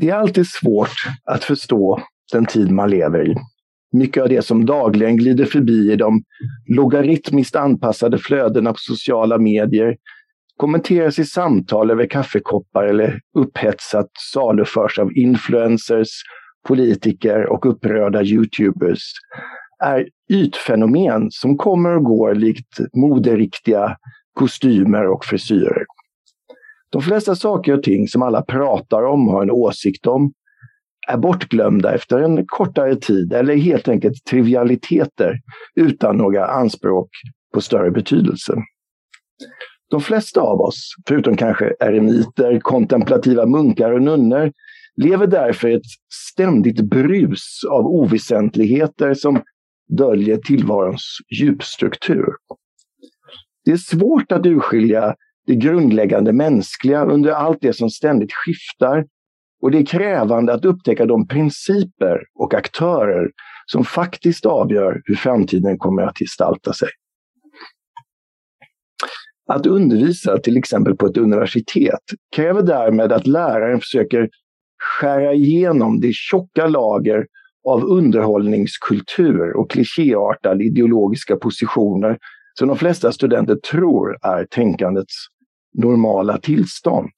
Det är alltid svårt att förstå den tid man lever i. Mycket av det som dagligen glider förbi i de logaritmiskt anpassade flödena på sociala medier kommenteras i samtal över kaffekoppar eller upphetsat saluförs av influencers, politiker och upprörda youtubers är ytfenomen som kommer och går likt moderiktiga kostymer och frisyrer. De flesta saker och ting som alla pratar om, har en åsikt om, är bortglömda efter en kortare tid eller helt enkelt trivialiteter utan några anspråk på större betydelse. De flesta av oss, förutom kanske eremiter, kontemplativa munkar och nunnor, lever därför i ett ständigt brus av oväsentligheter som döljer tillvarons djupstruktur. Det är svårt att urskilja det grundläggande mänskliga under allt det som ständigt skiftar och det är krävande att upptäcka de principer och aktörer som faktiskt avgör hur framtiden kommer att gestalta sig. Att undervisa till exempel på ett universitet kräver därmed att läraren försöker skära igenom det tjocka lager av underhållningskultur och klichéartade ideologiska positioner som de flesta studenter tror är tänkandets normala tillstånd.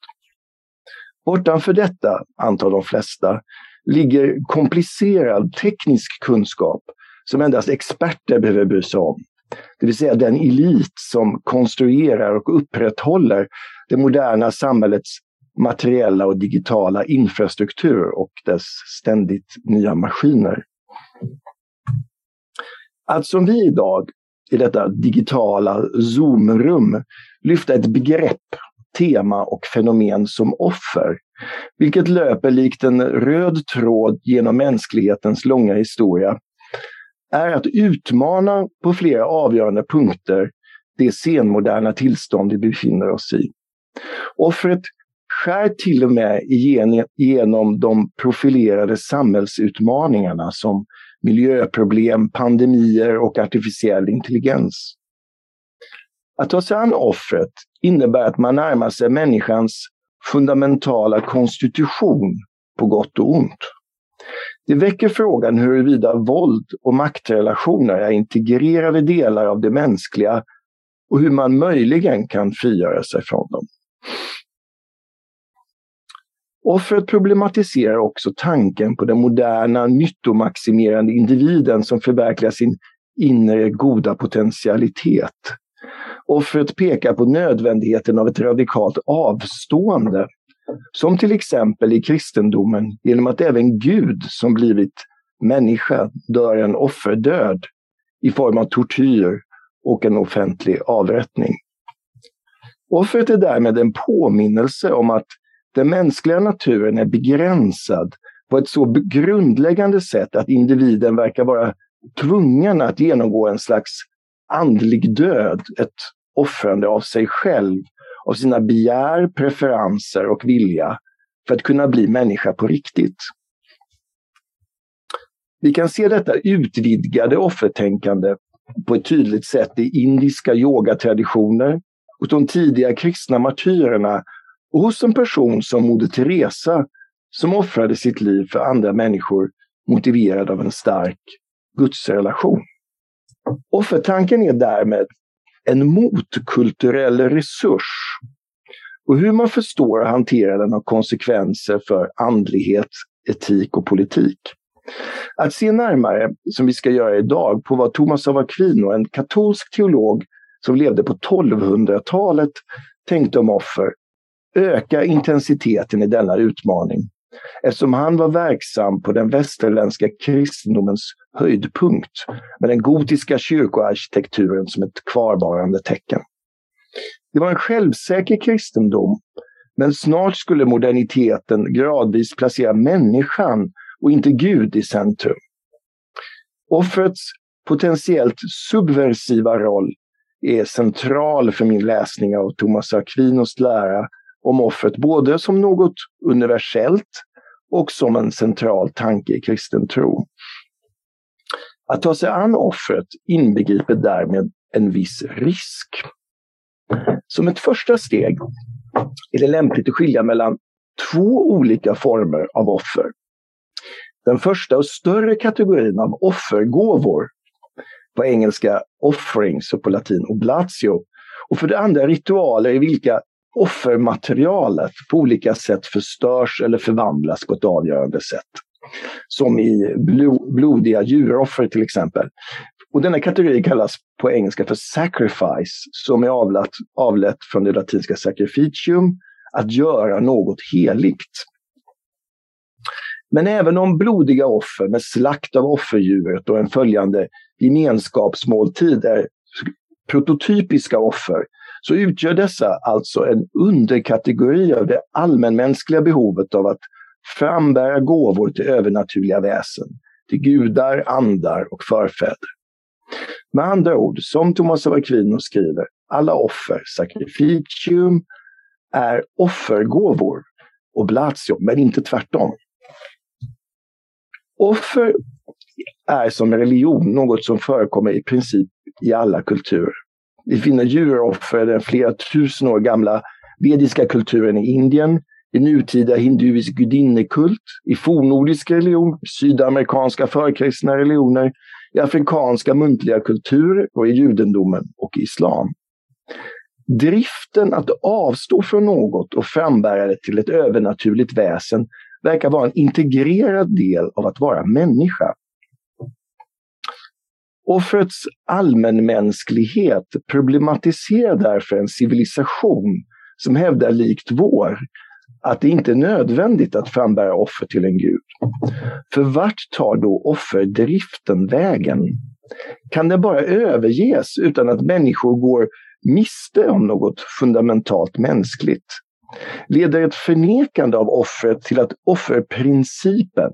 Bortanför detta, antar de flesta, ligger komplicerad teknisk kunskap som endast experter behöver bry sig om. Det vill säga den elit som konstruerar och upprätthåller det moderna samhällets materiella och digitala infrastruktur och dess ständigt nya maskiner. Att som vi idag i detta digitala zoomrum lyfta ett begrepp, tema och fenomen som offer, vilket löper likt en röd tråd genom mänsklighetens långa historia, är att utmana på flera avgörande punkter det senmoderna tillstånd vi befinner oss i. Offret skär till och med igenom de profilerade samhällsutmaningarna som miljöproblem, pandemier och artificiell intelligens. Att ta sig an offret innebär att man närmar sig människans fundamentala konstitution på gott och ont. Det väcker frågan huruvida våld och maktrelationer är integrerade delar av det mänskliga och hur man möjligen kan frigöra sig från dem. Offret problematiserar också tanken på den moderna nyttomaximerande individen som förverkligar sin inre goda potentialitet. Offret pekar på nödvändigheten av ett radikalt avstående som till exempel i kristendomen genom att även Gud som blivit människa dör en offerdöd i form av tortyr och en offentlig avrättning. Offret är därmed en påminnelse om att den mänskliga naturen är begränsad på ett så grundläggande sätt att individen verkar vara tvungen att genomgå en slags andlig död, ett offrande av sig själv, av sina begär, preferenser och vilja för att kunna bli människa på riktigt. Vi kan se detta utvidgade offertänkande på ett tydligt sätt i indiska yogatraditioner, hos de tidiga kristna martyrerna och hos en person som Moder Teresa som offrade sitt liv för andra människor motiverad av en stark gudsrelation. Offertanken är därmed en motkulturell resurs. Och hur man förstår och hanterar den har konsekvenser för andlighet, etik och politik. Att se närmare, som vi ska göra idag, på vad Thomas av Aquino, en katolsk teolog som levde på 1200-talet, tänkte om offer, ökar intensiteten i denna utmaning eftersom han var verksam på den västerländska kristendomens höjdpunkt med den gotiska kyrkoarkitekturen som ett kvarvarande tecken. Det var en självsäker kristendom, men snart skulle moderniteten gradvis placera människan och inte Gud i centrum. Offrets potentiellt subversiva roll är central för min läsning av Thomas Aquinos lära om offret både som något universellt och som en central tanke i kristen tro. Att ta sig an offret inbegriper därmed en viss risk. Som ett första steg är det lämpligt att skilja mellan två olika former av offer. Den första och större kategorin av offergåvor, på engelska offerings och på latin oblatio, och för det andra ritualer i vilka offermaterialet på olika sätt förstörs eller förvandlas på ett avgörande sätt. Som i blodiga djuroffer till exempel. Och denna kategori kallas på engelska för sacrifice, som är avlett, avlett från det latinska sacrificium, att göra något heligt. Men även om blodiga offer med slakt av offerdjuret och en följande gemenskapsmåltid är prototypiska offer så utgör dessa alltså en underkategori av det allmänmänskliga behovet av att frambära gåvor till övernaturliga väsen, till gudar, andar och förfäder. Med andra ord, som Thomas av Aquino skriver, alla offer, sacrificium, är offergåvor, oblatio, men inte tvärtom. Offer är som religion något som förekommer i princip i alla kulturer. Vi finner djuroffer i den flera tusen år gamla vediska kulturen i Indien, i nutida hinduisk gudinnekult, i fornnordisk religion, sydamerikanska förkristna religioner, i afrikanska muntliga kulturer och i judendomen och i islam. Driften att avstå från något och frambära det till ett övernaturligt väsen verkar vara en integrerad del av att vara människa. Offrets allmänmänsklighet problematiserar därför en civilisation som hävdar likt vår att det inte är nödvändigt att frambära offer till en gud. För vart tar då offerdriften vägen? Kan den bara överges utan att människor går miste om något fundamentalt mänskligt? Leder ett förnekande av offret till att offerprincipen,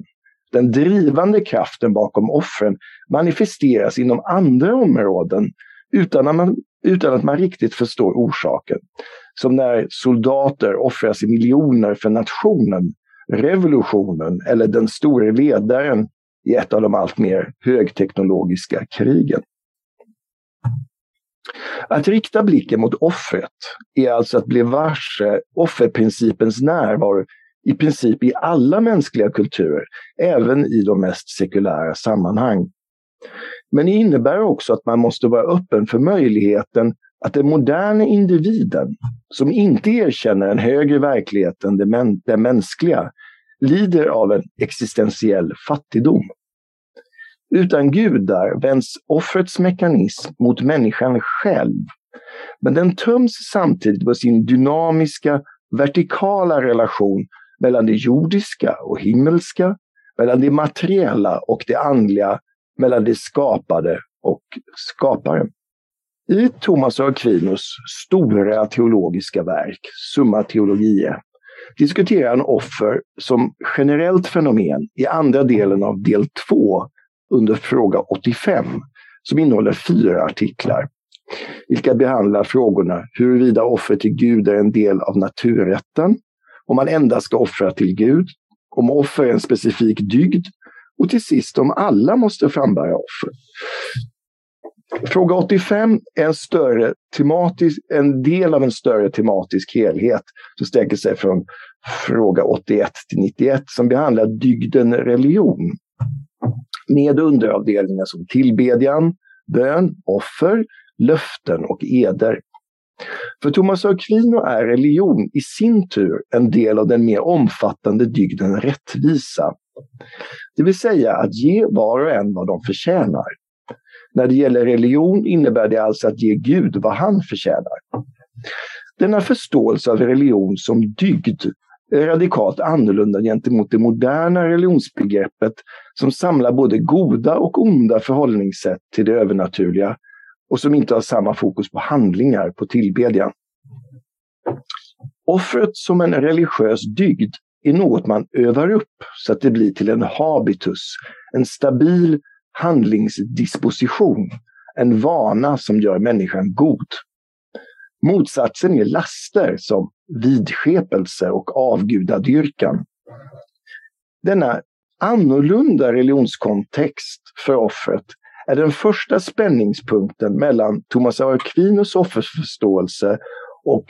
den drivande kraften bakom offren, manifesteras inom andra områden utan att man, utan att man riktigt förstår orsaken? Som när soldater offras i miljoner för nationen, revolutionen eller den store ledaren i ett av de allt mer högteknologiska krigen. Att rikta blicken mot offret är alltså att bli varse offerprincipens närvaro i princip i alla mänskliga kulturer, även i de mest sekulära sammanhang. Men det innebär också att man måste vara öppen för möjligheten att den moderna individen, som inte erkänner en högre verklighet än den, mänskliga, lider av en existentiell fattigdom. Utan gudar vänds offrets mekanism mot människan själv. Men den töms samtidigt på sin dynamiska, vertikala relation mellan det jordiska och himmelska, mellan det materiella och det andliga, mellan det skapade och skaparen. I Thomas av Aquinos stora teologiska verk, Summa Theologiae, diskuterar han offer som generellt fenomen i andra delen av del 2 under fråga 85 som innehåller fyra artiklar vilka behandlar frågorna huruvida offer till Gud är en del av naturrätten, om man endast ska offra till Gud, om offer är en specifik dygd och till sist om alla måste frambära offer. Fråga 85 är en, större tematisk, en del av en större tematisk helhet som sträcker sig från fråga 81 till 91 som behandlar dygden religion med underavdelningar som tillbedjan, bön, offer, löften och eder. För Thomas Aquino är religion i sin tur en del av den mer omfattande dygden rättvisa. Det vill säga att ge var och en vad de förtjänar. När det gäller religion innebär det alltså att ge Gud vad han förtjänar. Denna förståelse av religion som dygd är radikalt annorlunda gentemot det moderna religionsbegreppet som samlar både goda och onda förhållningssätt till det övernaturliga och som inte har samma fokus på handlingar, på tillbedjan. Offret som en religiös dygd är något man övar upp så att det blir till en habitus, en stabil handlingsdisposition, en vana som gör människan god. Motsatsen är laster som vidskepelse och avgudadyrkan. Denna annorlunda religionskontext för offret är den första spänningspunkten mellan Thomas av Aquinos offerförståelse och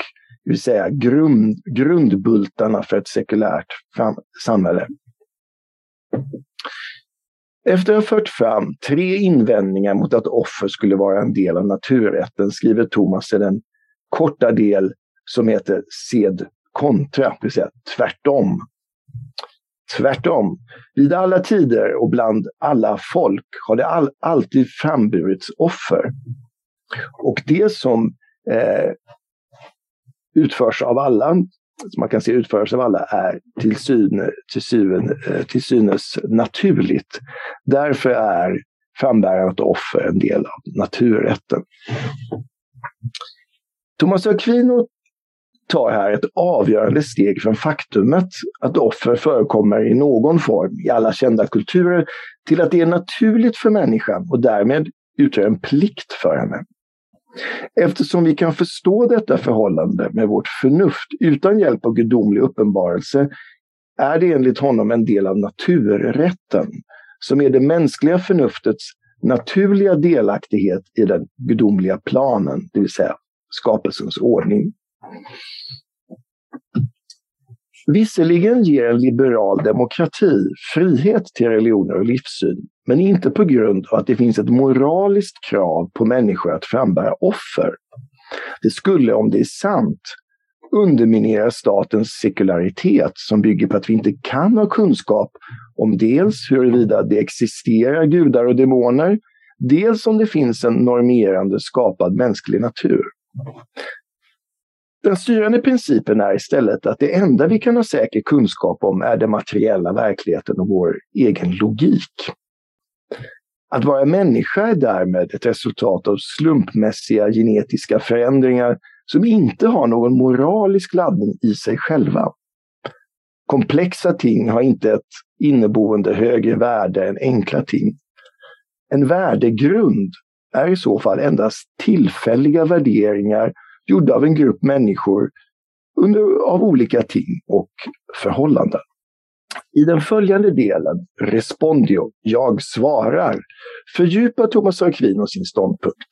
det vill säga grund, grundbultarna för ett sekulärt fram, samhälle. Efter att ha fört fram tre invändningar mot att offer skulle vara en del av naturrätten skriver Thomas i den korta del som heter sed kontra, det vill säga tvärtom. Tvärtom. Vid alla tider och bland alla folk har det all, alltid framburits offer. Och det som eh, utförs av alla, som man kan se utföras av alla, är till, syn, till, syn, eh, till synes naturligt. Därför är frambärandet av offer en del av naturrätten. Thomas Aquino tar här ett avgörande steg från faktumet att offer förekommer i någon form i alla kända kulturer till att det är naturligt för människan och därmed utgör en plikt för henne. Eftersom vi kan förstå detta förhållande med vårt förnuft utan hjälp av gudomlig uppenbarelse är det enligt honom en del av naturrätten som är det mänskliga förnuftets naturliga delaktighet i den gudomliga planen, det vill säga skapelsens ordning. Visserligen ger en liberal demokrati frihet till religioner och livssyn, men inte på grund av att det finns ett moraliskt krav på människor att frambära offer. Det skulle, om det är sant, underminera statens sekularitet som bygger på att vi inte kan ha kunskap om dels huruvida det existerar gudar och demoner, dels om det finns en normerande skapad mänsklig natur. Den styrande principen är istället att det enda vi kan ha säker kunskap om är den materiella verkligheten och vår egen logik. Att vara människa är därmed ett resultat av slumpmässiga genetiska förändringar som inte har någon moralisk laddning i sig själva. Komplexa ting har inte ett inneboende högre värde än enkla ting. En värdegrund är i så fall endast tillfälliga värderingar gjorda av en grupp människor under, av olika ting och förhållanden. I den följande delen, Respondio, jag svarar, fördjupar Thomas Aquino sin ståndpunkt.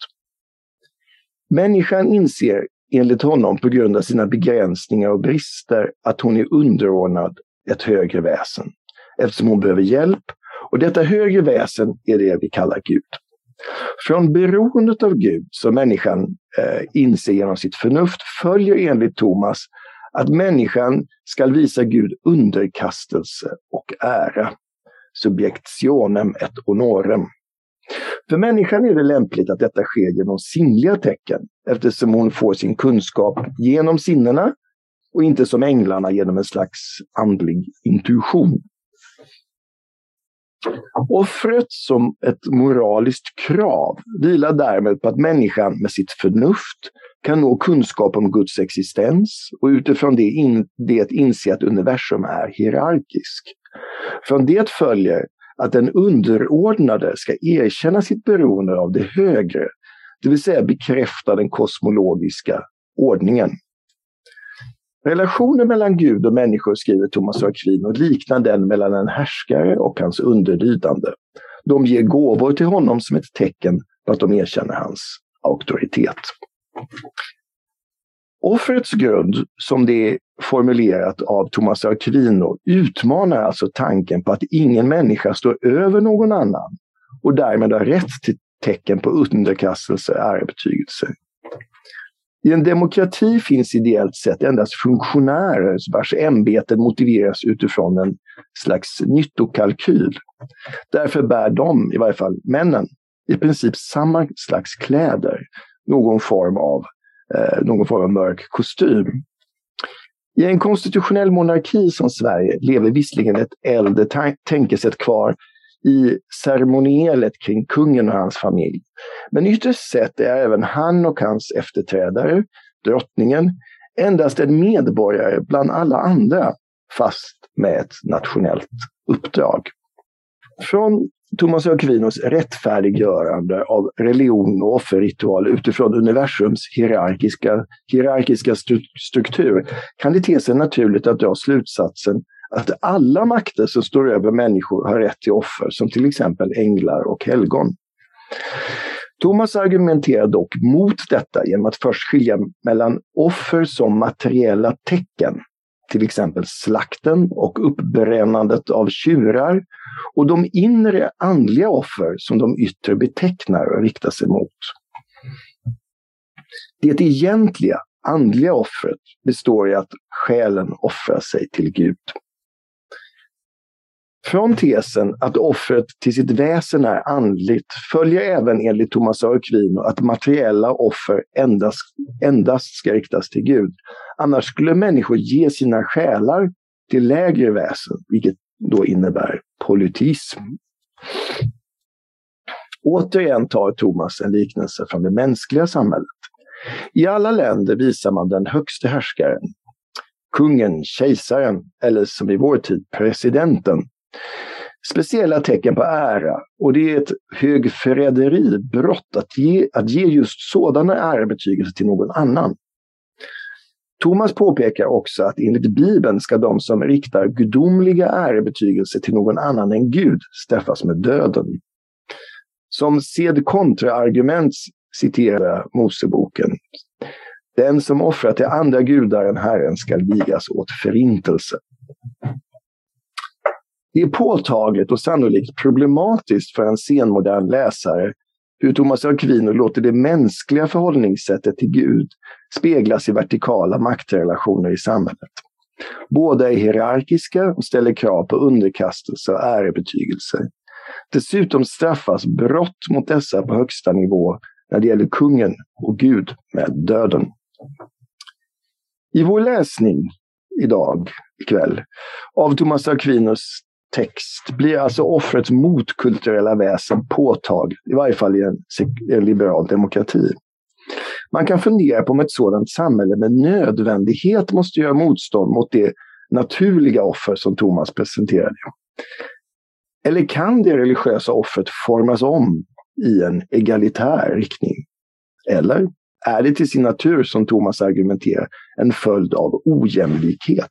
Människan inser enligt honom på grund av sina begränsningar och brister att hon är underordnad ett högre väsen eftersom hon behöver hjälp och detta högre väsen är det vi kallar Gud. Från beroendet av Gud som människan eh, inser genom sitt förnuft följer enligt Thomas att människan ska visa Gud underkastelse och ära. Subjektionem et honorem. För människan är det lämpligt att detta sker genom sinnliga tecken eftersom hon får sin kunskap genom sinnena och inte som änglarna genom en slags andlig intuition. Offret som ett moraliskt krav vilar därmed på att människan med sitt förnuft kan nå kunskap om Guds existens och utifrån det, in, det inse att universum är hierarkisk. Från det följer att den underordnade ska erkänna sitt beroende av det högre, det vill säga bekräfta den kosmologiska ordningen. Relationen mellan Gud och människor, skriver Thomas Aquino, liknar den mellan en härskare och hans underlydande. De ger gåvor till honom som ett tecken på att de erkänner hans auktoritet. Offrets grund, som det är formulerat av Thomas Aquino, utmanar alltså tanken på att ingen människa står över någon annan och därmed har rätt till tecken på underkastelse, ärebetygelse. I en demokrati finns ideellt sett endast funktionärer vars ämbeten motiveras utifrån en slags nyttokalkyl. Därför bär de, i varje fall männen, i princip samma slags kläder, någon form av, eh, någon form av mörk kostym. I en konstitutionell monarki som Sverige lever visserligen ett äldre tänkesätt kvar i ceremonielet kring kungen och hans familj. Men ytterst sett är även han och hans efterträdare, drottningen, endast en medborgare bland alla andra, fast med ett nationellt uppdrag. Från Thomas Aquinos rättfärdiggörande av religion och offerritual utifrån universums hierarkiska, hierarkiska struktur kan det te sig naturligt att dra slutsatsen att alla makter som står över människor har rätt till offer, som till exempel änglar och helgon. Thomas argumenterar dock mot detta genom att först skilja mellan offer som materiella tecken, till exempel slakten och uppbrännandet av tjurar, och de inre andliga offer som de yttre betecknar och riktar sig mot. Det egentliga andliga offret består i att själen offrar sig till Gud. Från tesen att offret till sitt väsen är andligt följer även enligt Thomas av Aquino att materiella offer endast, endast ska riktas till Gud. Annars skulle människor ge sina själar till lägre väsen, vilket då innebär politism. Återigen tar Thomas en liknelse från det mänskliga samhället. I alla länder visar man den högste härskaren, kungen, kejsaren eller som i vår tid presidenten speciella tecken på ära och det är ett högförräderibrott att ge, att ge just sådana ärebetygelser till någon annan. Thomas påpekar också att enligt Bibeln ska de som riktar gudomliga ärebetygelser till någon annan än Gud straffas med döden. Som sed kontraargument citerar Moseboken. Den som offrar till andra gudar än Herren skall vigas åt förintelse. Det är påtagligt och sannolikt problematiskt för en senmodern läsare hur Thomas Aquino låter det mänskliga förhållningssättet till Gud speglas i vertikala maktrelationer i samhället. Båda är hierarkiska och ställer krav på underkastelse och ärebetygelser. Dessutom straffas brott mot dessa på högsta nivå när det gäller kungen och Gud med döden. I vår läsning idag, ikväll, av Thomas Aquinos text blir alltså offrets motkulturella väsen påtagligt, i varje fall i en, en liberal demokrati. Man kan fundera på om ett sådant samhälle med nödvändighet måste göra motstånd mot det naturliga offer som Thomas presenterade. Eller kan det religiösa offret formas om i en egalitär riktning? Eller är det till sin natur, som Thomas argumenterar, en följd av ojämlikhet?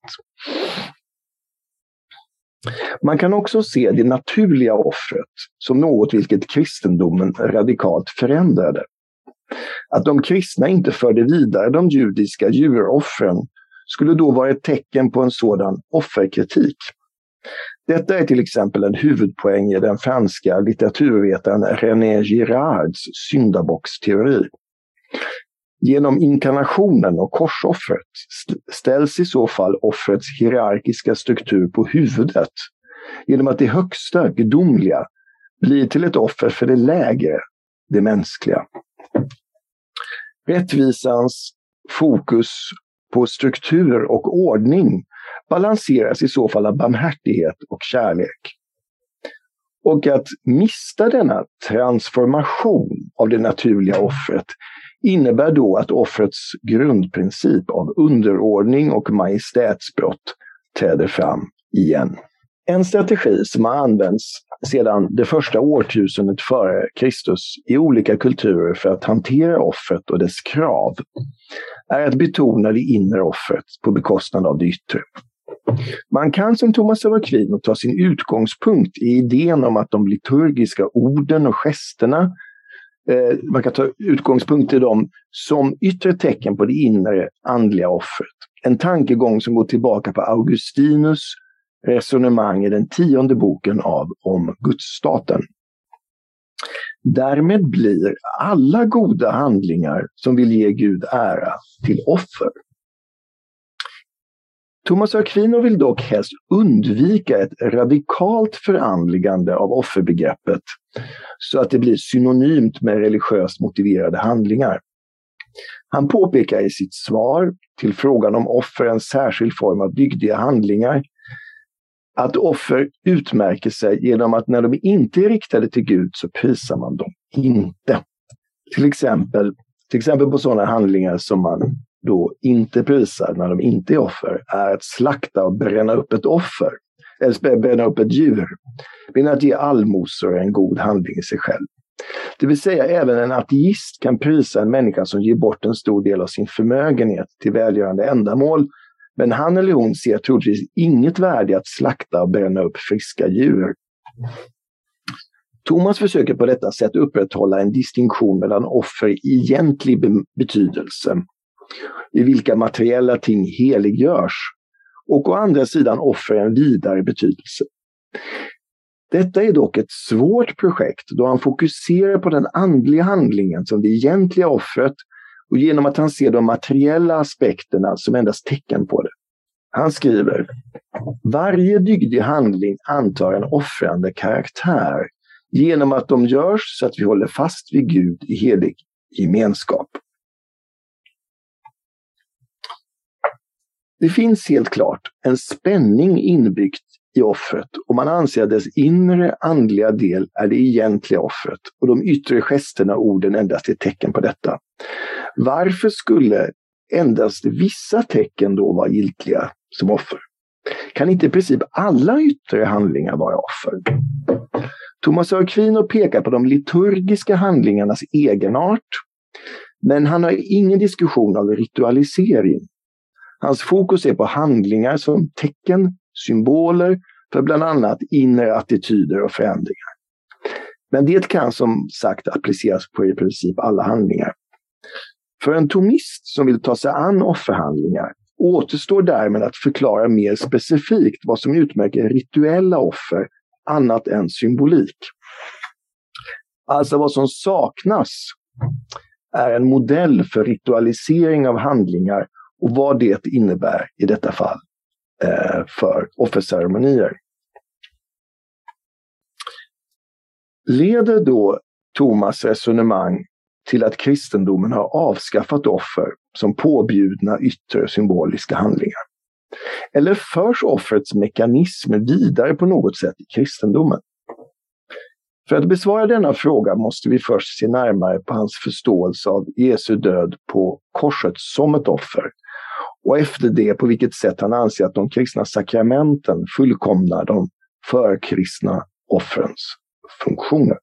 Man kan också se det naturliga offret som något vilket kristendomen radikalt förändrade. Att de kristna inte förde vidare de judiska djuroffren skulle då vara ett tecken på en sådan offerkritik. Detta är till exempel en huvudpoäng i den franska litteraturvetaren René Girards syndabocksteori. Genom inkarnationen och korsoffret ställs i så fall offrets hierarkiska struktur på huvudet genom att det högsta, gudomliga, blir till ett offer för det lägre, det mänskliga. Rättvisans fokus på struktur och ordning balanseras i så fall av barmhärtighet och kärlek. Och att mista denna transformation av det naturliga offret innebär då att offrets grundprincip av underordning och majestätsbrott träder fram igen. En strategi som har använts sedan det första årtusendet före Kristus i olika kulturer för att hantera offret och dess krav är att betona det inre offret på bekostnad av det yttre. Man kan som Thomas av Aquino ta sin utgångspunkt i idén om att de liturgiska orden och gesterna eh, man kan ta utgångspunkt i dem som yttre tecken på det inre andliga offret. En tankegång som går tillbaka på Augustinus resonemang i den tionde boken av Om gudsstaten. Därmed blir alla goda handlingar som vill ge Gud ära till offer. Thomas Aquino vill dock helst undvika ett radikalt förandligande av offerbegreppet så att det blir synonymt med religiöst motiverade handlingar. Han påpekar i sitt svar till frågan om offer en särskild form av dygdiga handlingar att offer utmärker sig genom att när de inte är riktade till Gud så prisar man dem inte. Till exempel, till exempel på sådana handlingar som man då inte prisar när de inte är offer är att slakta och bränna upp ett offer. Eller bränna upp ett djur. Men att ge allmosor är en god handling i sig själv. Det vill säga även en ateist kan prisa en människa som ger bort en stor del av sin förmögenhet till välgörande ändamål. Men han eller hon ser troligtvis inget värde i att slakta och bränna upp friska djur. Thomas försöker på detta sätt upprätthålla en distinktion mellan offer i egentlig betydelse, i vilka materiella ting heliggörs, och å andra sidan offer en vidare betydelse. Detta är dock ett svårt projekt då han fokuserar på den andliga handlingen som det egentliga offret och genom att han ser de materiella aspekterna som endast tecken på det. Han skriver Varje dygdig handling antar en offrande karaktär genom att de görs så att vi håller fast vid Gud i helig gemenskap. Det finns helt klart en spänning inbyggt i offret och man anser att dess inre andliga del är det egentliga offret och de yttre gesterna och orden endast är tecken på detta. Varför skulle endast vissa tecken då vara giltiga som offer? Kan inte i princip alla yttre handlingar vara offer? Thomas Aquino pekar på de liturgiska handlingarnas egenart, men han har ingen diskussion av ritualisering. Hans fokus är på handlingar som tecken, symboler för bland annat inre attityder och förändringar. Men det kan som sagt appliceras på i princip alla handlingar. För en tomist som vill ta sig an offerhandlingar återstår därmed att förklara mer specifikt vad som utmärker rituella offer annat än symbolik. Alltså vad som saknas är en modell för ritualisering av handlingar och vad det innebär i detta fall eh, för offerceremonier. Leder då Thomas resonemang till att kristendomen har avskaffat offer som påbjudna yttre symboliska handlingar? Eller förs offrets mekanism vidare på något sätt i kristendomen? För att besvara denna fråga måste vi först se närmare på hans förståelse av Jesu död på korset som ett offer och efter det på vilket sätt han anser att de kristna sakramenten fullkomnar de förkristna offrens funktioner.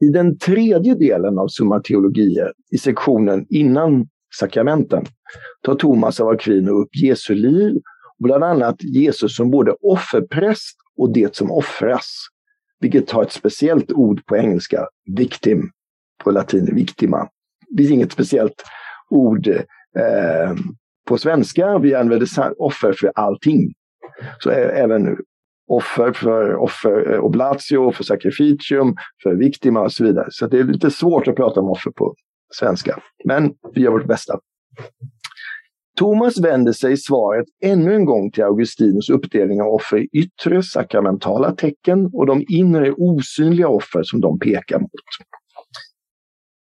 I den tredje delen av Summa Theologiae, i sektionen innan sakramenten, tar Thomas av Aquino upp Jesu liv, bland annat Jesus som både offerpräst och det som offras, vilket har ett speciellt ord på engelska, victim, på latin, victima. Det är inget speciellt ord eh, på svenska, vi använder offer för allting. Så även offer för offer, eh, oblatio, för sacrificium, för victima och så vidare. Så det är lite svårt att prata om offer på svenska. Men vi gör vårt bästa. Thomas vänder sig i svaret ännu en gång till Augustinus uppdelning av offer i yttre sakramentala tecken och de inre osynliga offer som de pekar mot.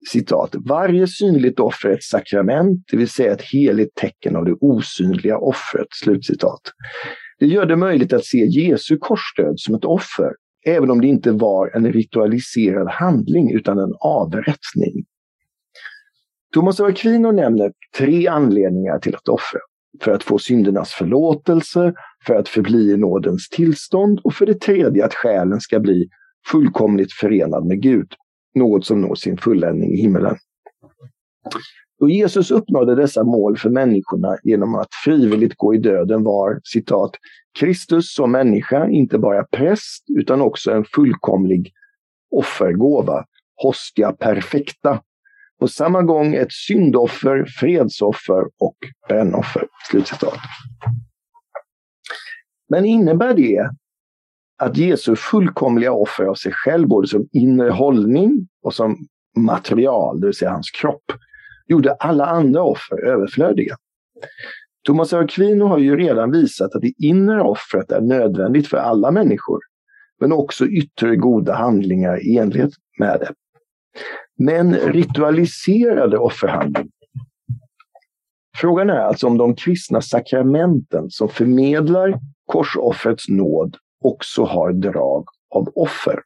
Citat. Varje synligt offer är ett sakrament, det vill säga ett heligt tecken av det osynliga offret. Slutcitat. Det gör det möjligt att se Jesu korsdöd som ett offer, även om det inte var en ritualiserad handling utan en avrättning. Thomas av Aquino nämner tre anledningar till att offra. För att få syndernas förlåtelse, för att förbli i nådens tillstånd och för det tredje att själen ska bli fullkomligt förenad med Gud, något som når sin fulländning i himmelen. Då Jesus uppnådde dessa mål för människorna genom att frivilligt gå i döden var citat Kristus som människa inte bara präst utan också en fullkomlig offergåva, hostia perfekta. På samma gång ett syndoffer, fredsoffer och brännoffer. Slutcitat. Men innebär det att Jesu fullkomliga offer av sig själv, både som inre hållning och som material, det vill säga hans kropp, gjorde alla andra offer överflödiga. Thomas av Aquino har ju redan visat att det inre offret är nödvändigt för alla människor, men också yttre goda handlingar i enlighet med det. Men ritualiserade offerhandlingar Frågan är alltså om de kristna sakramenten som förmedlar korsoffrets nåd också har drag av offer.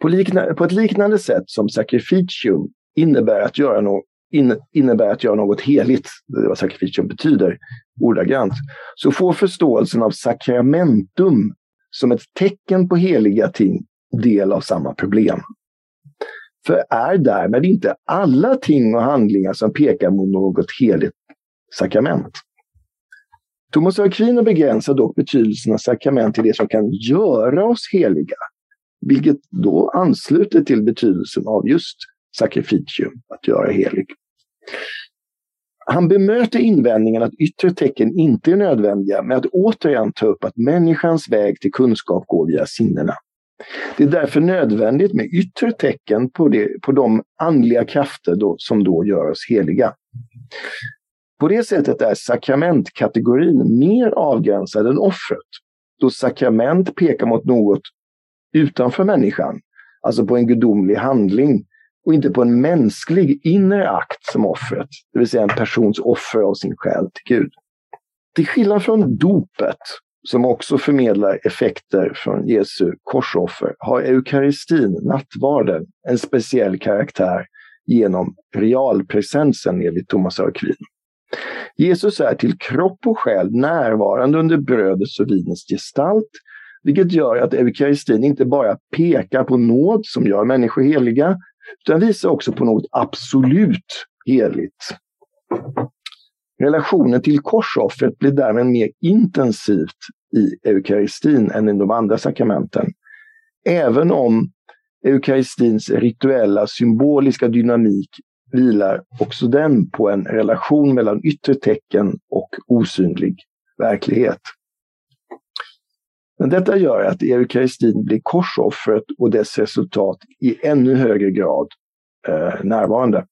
På, likna, på ett liknande sätt som sacrificium innebär att göra, no, in, innebär att göra något heligt, det är vad sacrificium betyder ordagrant, så får förståelsen av sakramentum som ett tecken på heliga ting del av samma problem. för är därmed inte alla ting och handlingar som pekar mot något heligt sakrament. Thomas av Aquino begränsar dock betydelsen av sakrament till det som kan göra oss heliga, vilket då ansluter till betydelsen av just sacrificium, att göra helig. Han bemöter invändningen att yttre tecken inte är nödvändiga med att återigen ta upp att människans väg till kunskap går via sinnena. Det är därför nödvändigt med yttre tecken på, det, på de andliga krafter då, som då gör oss heliga. På det sättet är sakramentkategorin mer avgränsad än offret, då sakrament pekar mot något utanför människan, alltså på en gudomlig handling och inte på en mänsklig inre akt som offret, det vill säga en persons offer av sin själ till Gud. Till skillnad från dopet, som också förmedlar effekter från Jesu korsoffer, har eukaristin, nattvarden, en speciell karaktär genom realpresensen enligt Thomas av Aquin. Jesus är till kropp och själ närvarande under brödets och vinets gestalt, vilket gör att eukaristin inte bara pekar på nåd som gör människor heliga, utan visar också på något absolut heligt. Relationen till korsoffret blir därmed mer intensivt i eukaristin än i de andra sakramenten. Även om eukaristins rituella symboliska dynamik vilar också den på en relation mellan yttre tecken och osynlig verklighet. Men detta gör att eukaristin blir korsoffret och dess resultat i ännu högre grad eh, närvarande.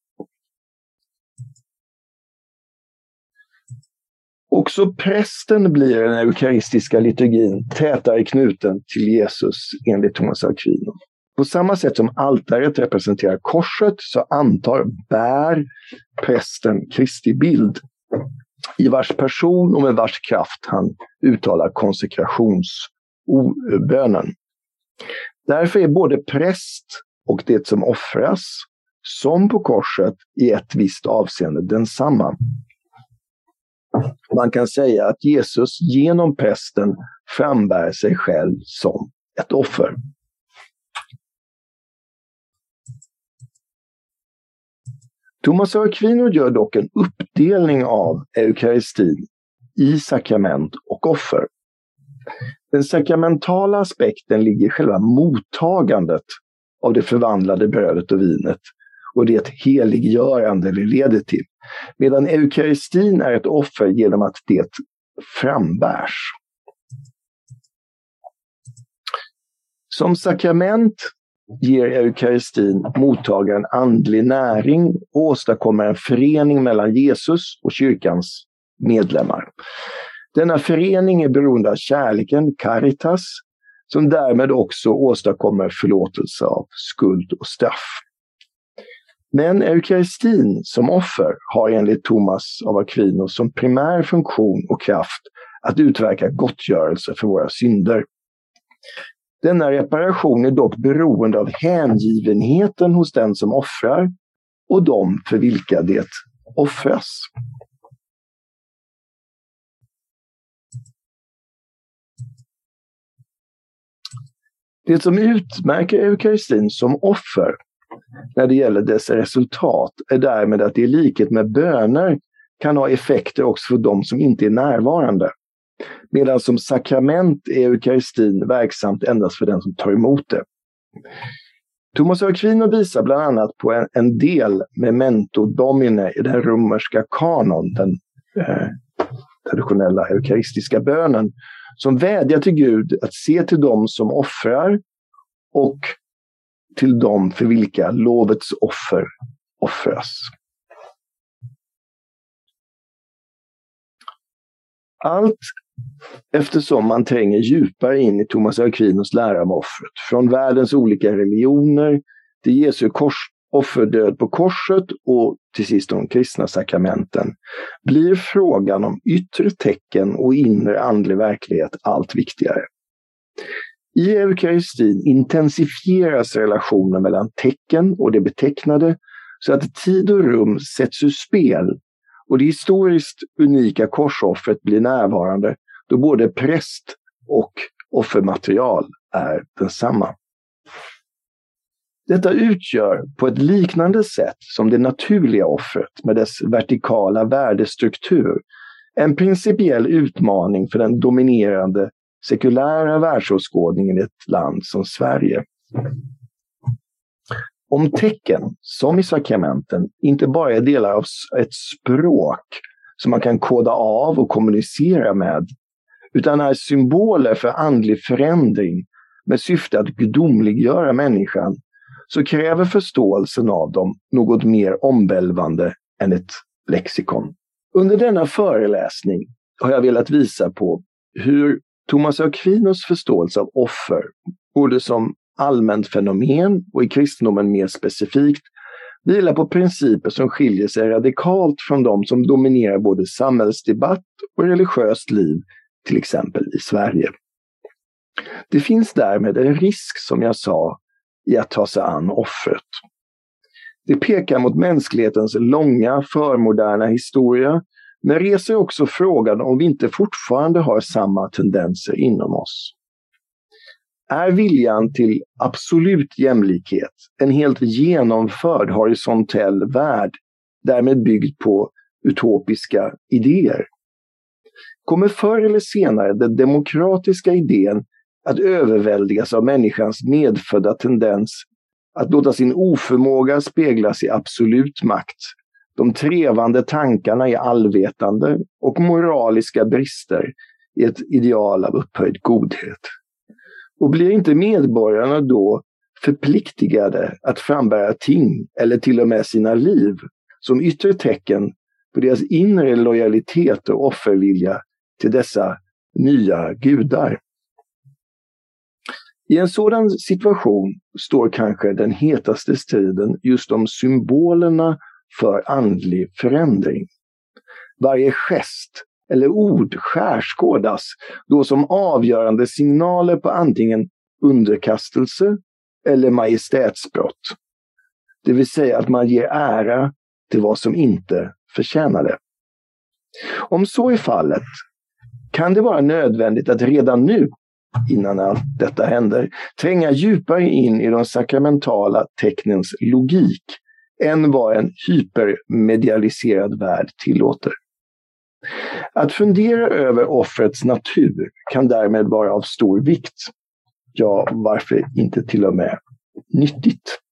Också prästen blir den eukaristiska liturgin tätare knuten till Jesus enligt Thomas Aquino. På samma sätt som altaret representerar korset så antar, bär prästen Kristi bild i vars person och med vars kraft han uttalar konsekrationsbönen. Därför är både präst och det som offras, som på korset, i ett visst avseende densamma. Man kan säga att Jesus genom prästen frambär sig själv som ett offer. Thomas av Aquino gör dock en uppdelning av eukaristin i sakrament och offer. Den sakramentala aspekten ligger i själva mottagandet av det förvandlade brödet och vinet och det heliggörande det leder till. Medan eukaristin är ett offer genom att det frambärs. Som sakrament ger eukaristin mottagaren andlig näring och åstadkommer en förening mellan Jesus och kyrkans medlemmar. Denna förening är beroende av kärleken, caritas, som därmed också åstadkommer förlåtelse av skuld och straff. Men eukaristin som offer har enligt Thomas av Aquino som primär funktion och kraft att utverka gottgörelse för våra synder. Denna reparation är dock beroende av hängivenheten hos den som offrar och de för vilka det offras. Det som utmärker eukaristin som offer när det gäller dess resultat är därmed att det i likhet med böner kan ha effekter också för de som inte är närvarande. Medan som sakrament är eukaristin verksamt endast för den som tar emot det. Thomas av Aquino visar bland annat på en, en del memento domine i den romerska kanon, den eh, traditionella eukaristiska bönen, som vädjar till Gud att se till dem som offrar och till dem för vilka lovets offer offras. Allt eftersom man tränger djupare in i Thomas Aquinos lära om offret, från världens olika religioner till Jesu kors, offerdöd på korset och till sist de kristna sakramenten, blir frågan om yttre tecken och inre andlig verklighet allt viktigare. I eukaristin intensifieras relationen mellan tecken och det betecknade så att tid och rum sätts ur spel och det historiskt unika korsoffret blir närvarande då både präst och offermaterial är densamma. Detta utgör på ett liknande sätt som det naturliga offret med dess vertikala värdestruktur en principiell utmaning för den dominerande sekulära världsåskådningen i ett land som Sverige. Om tecken, som i sakramenten, inte bara är delar av ett språk som man kan koda av och kommunicera med, utan är symboler för andlig förändring med syfte att gudomliggöra människan, så kräver förståelsen av dem något mer omvälvande än ett lexikon. Under denna föreläsning har jag velat visa på hur Thomas Aquinos förståelse av offer, både som allmänt fenomen och i kristendomen mer specifikt, vilar på principer som skiljer sig radikalt från de som dominerar både samhällsdebatt och religiöst liv, till exempel i Sverige. Det finns därmed en risk, som jag sa, i att ta sig an offret. Det pekar mot mänsklighetens långa förmoderna historia, men reser också frågan om vi inte fortfarande har samma tendenser inom oss. Är viljan till absolut jämlikhet en helt genomförd horisontell värld, därmed byggd på utopiska idéer? Kommer förr eller senare den demokratiska idén att överväldigas av människans medfödda tendens att låta sin oförmåga speglas i absolut makt, de trevande tankarna i allvetande och moraliska brister i ett ideal av upphöjd godhet. Och blir inte medborgarna då förpliktigade att frambära ting, eller till och med sina liv, som yttre tecken på deras inre lojalitet och offervilja till dessa nya gudar? I en sådan situation står kanske den hetaste striden just om symbolerna för andlig förändring. Varje gest eller ord skärskådas då som avgörande signaler på antingen underkastelse eller majestätsbrott. Det vill säga att man ger ära till vad som inte förtjänar det. Om så är fallet kan det vara nödvändigt att redan nu innan allt detta händer, tränga djupare in i de sakramentala tecknens logik än vad en hypermedialiserad värld tillåter. Att fundera över offrets natur kan därmed vara av stor vikt. Ja, varför inte till och med nyttigt?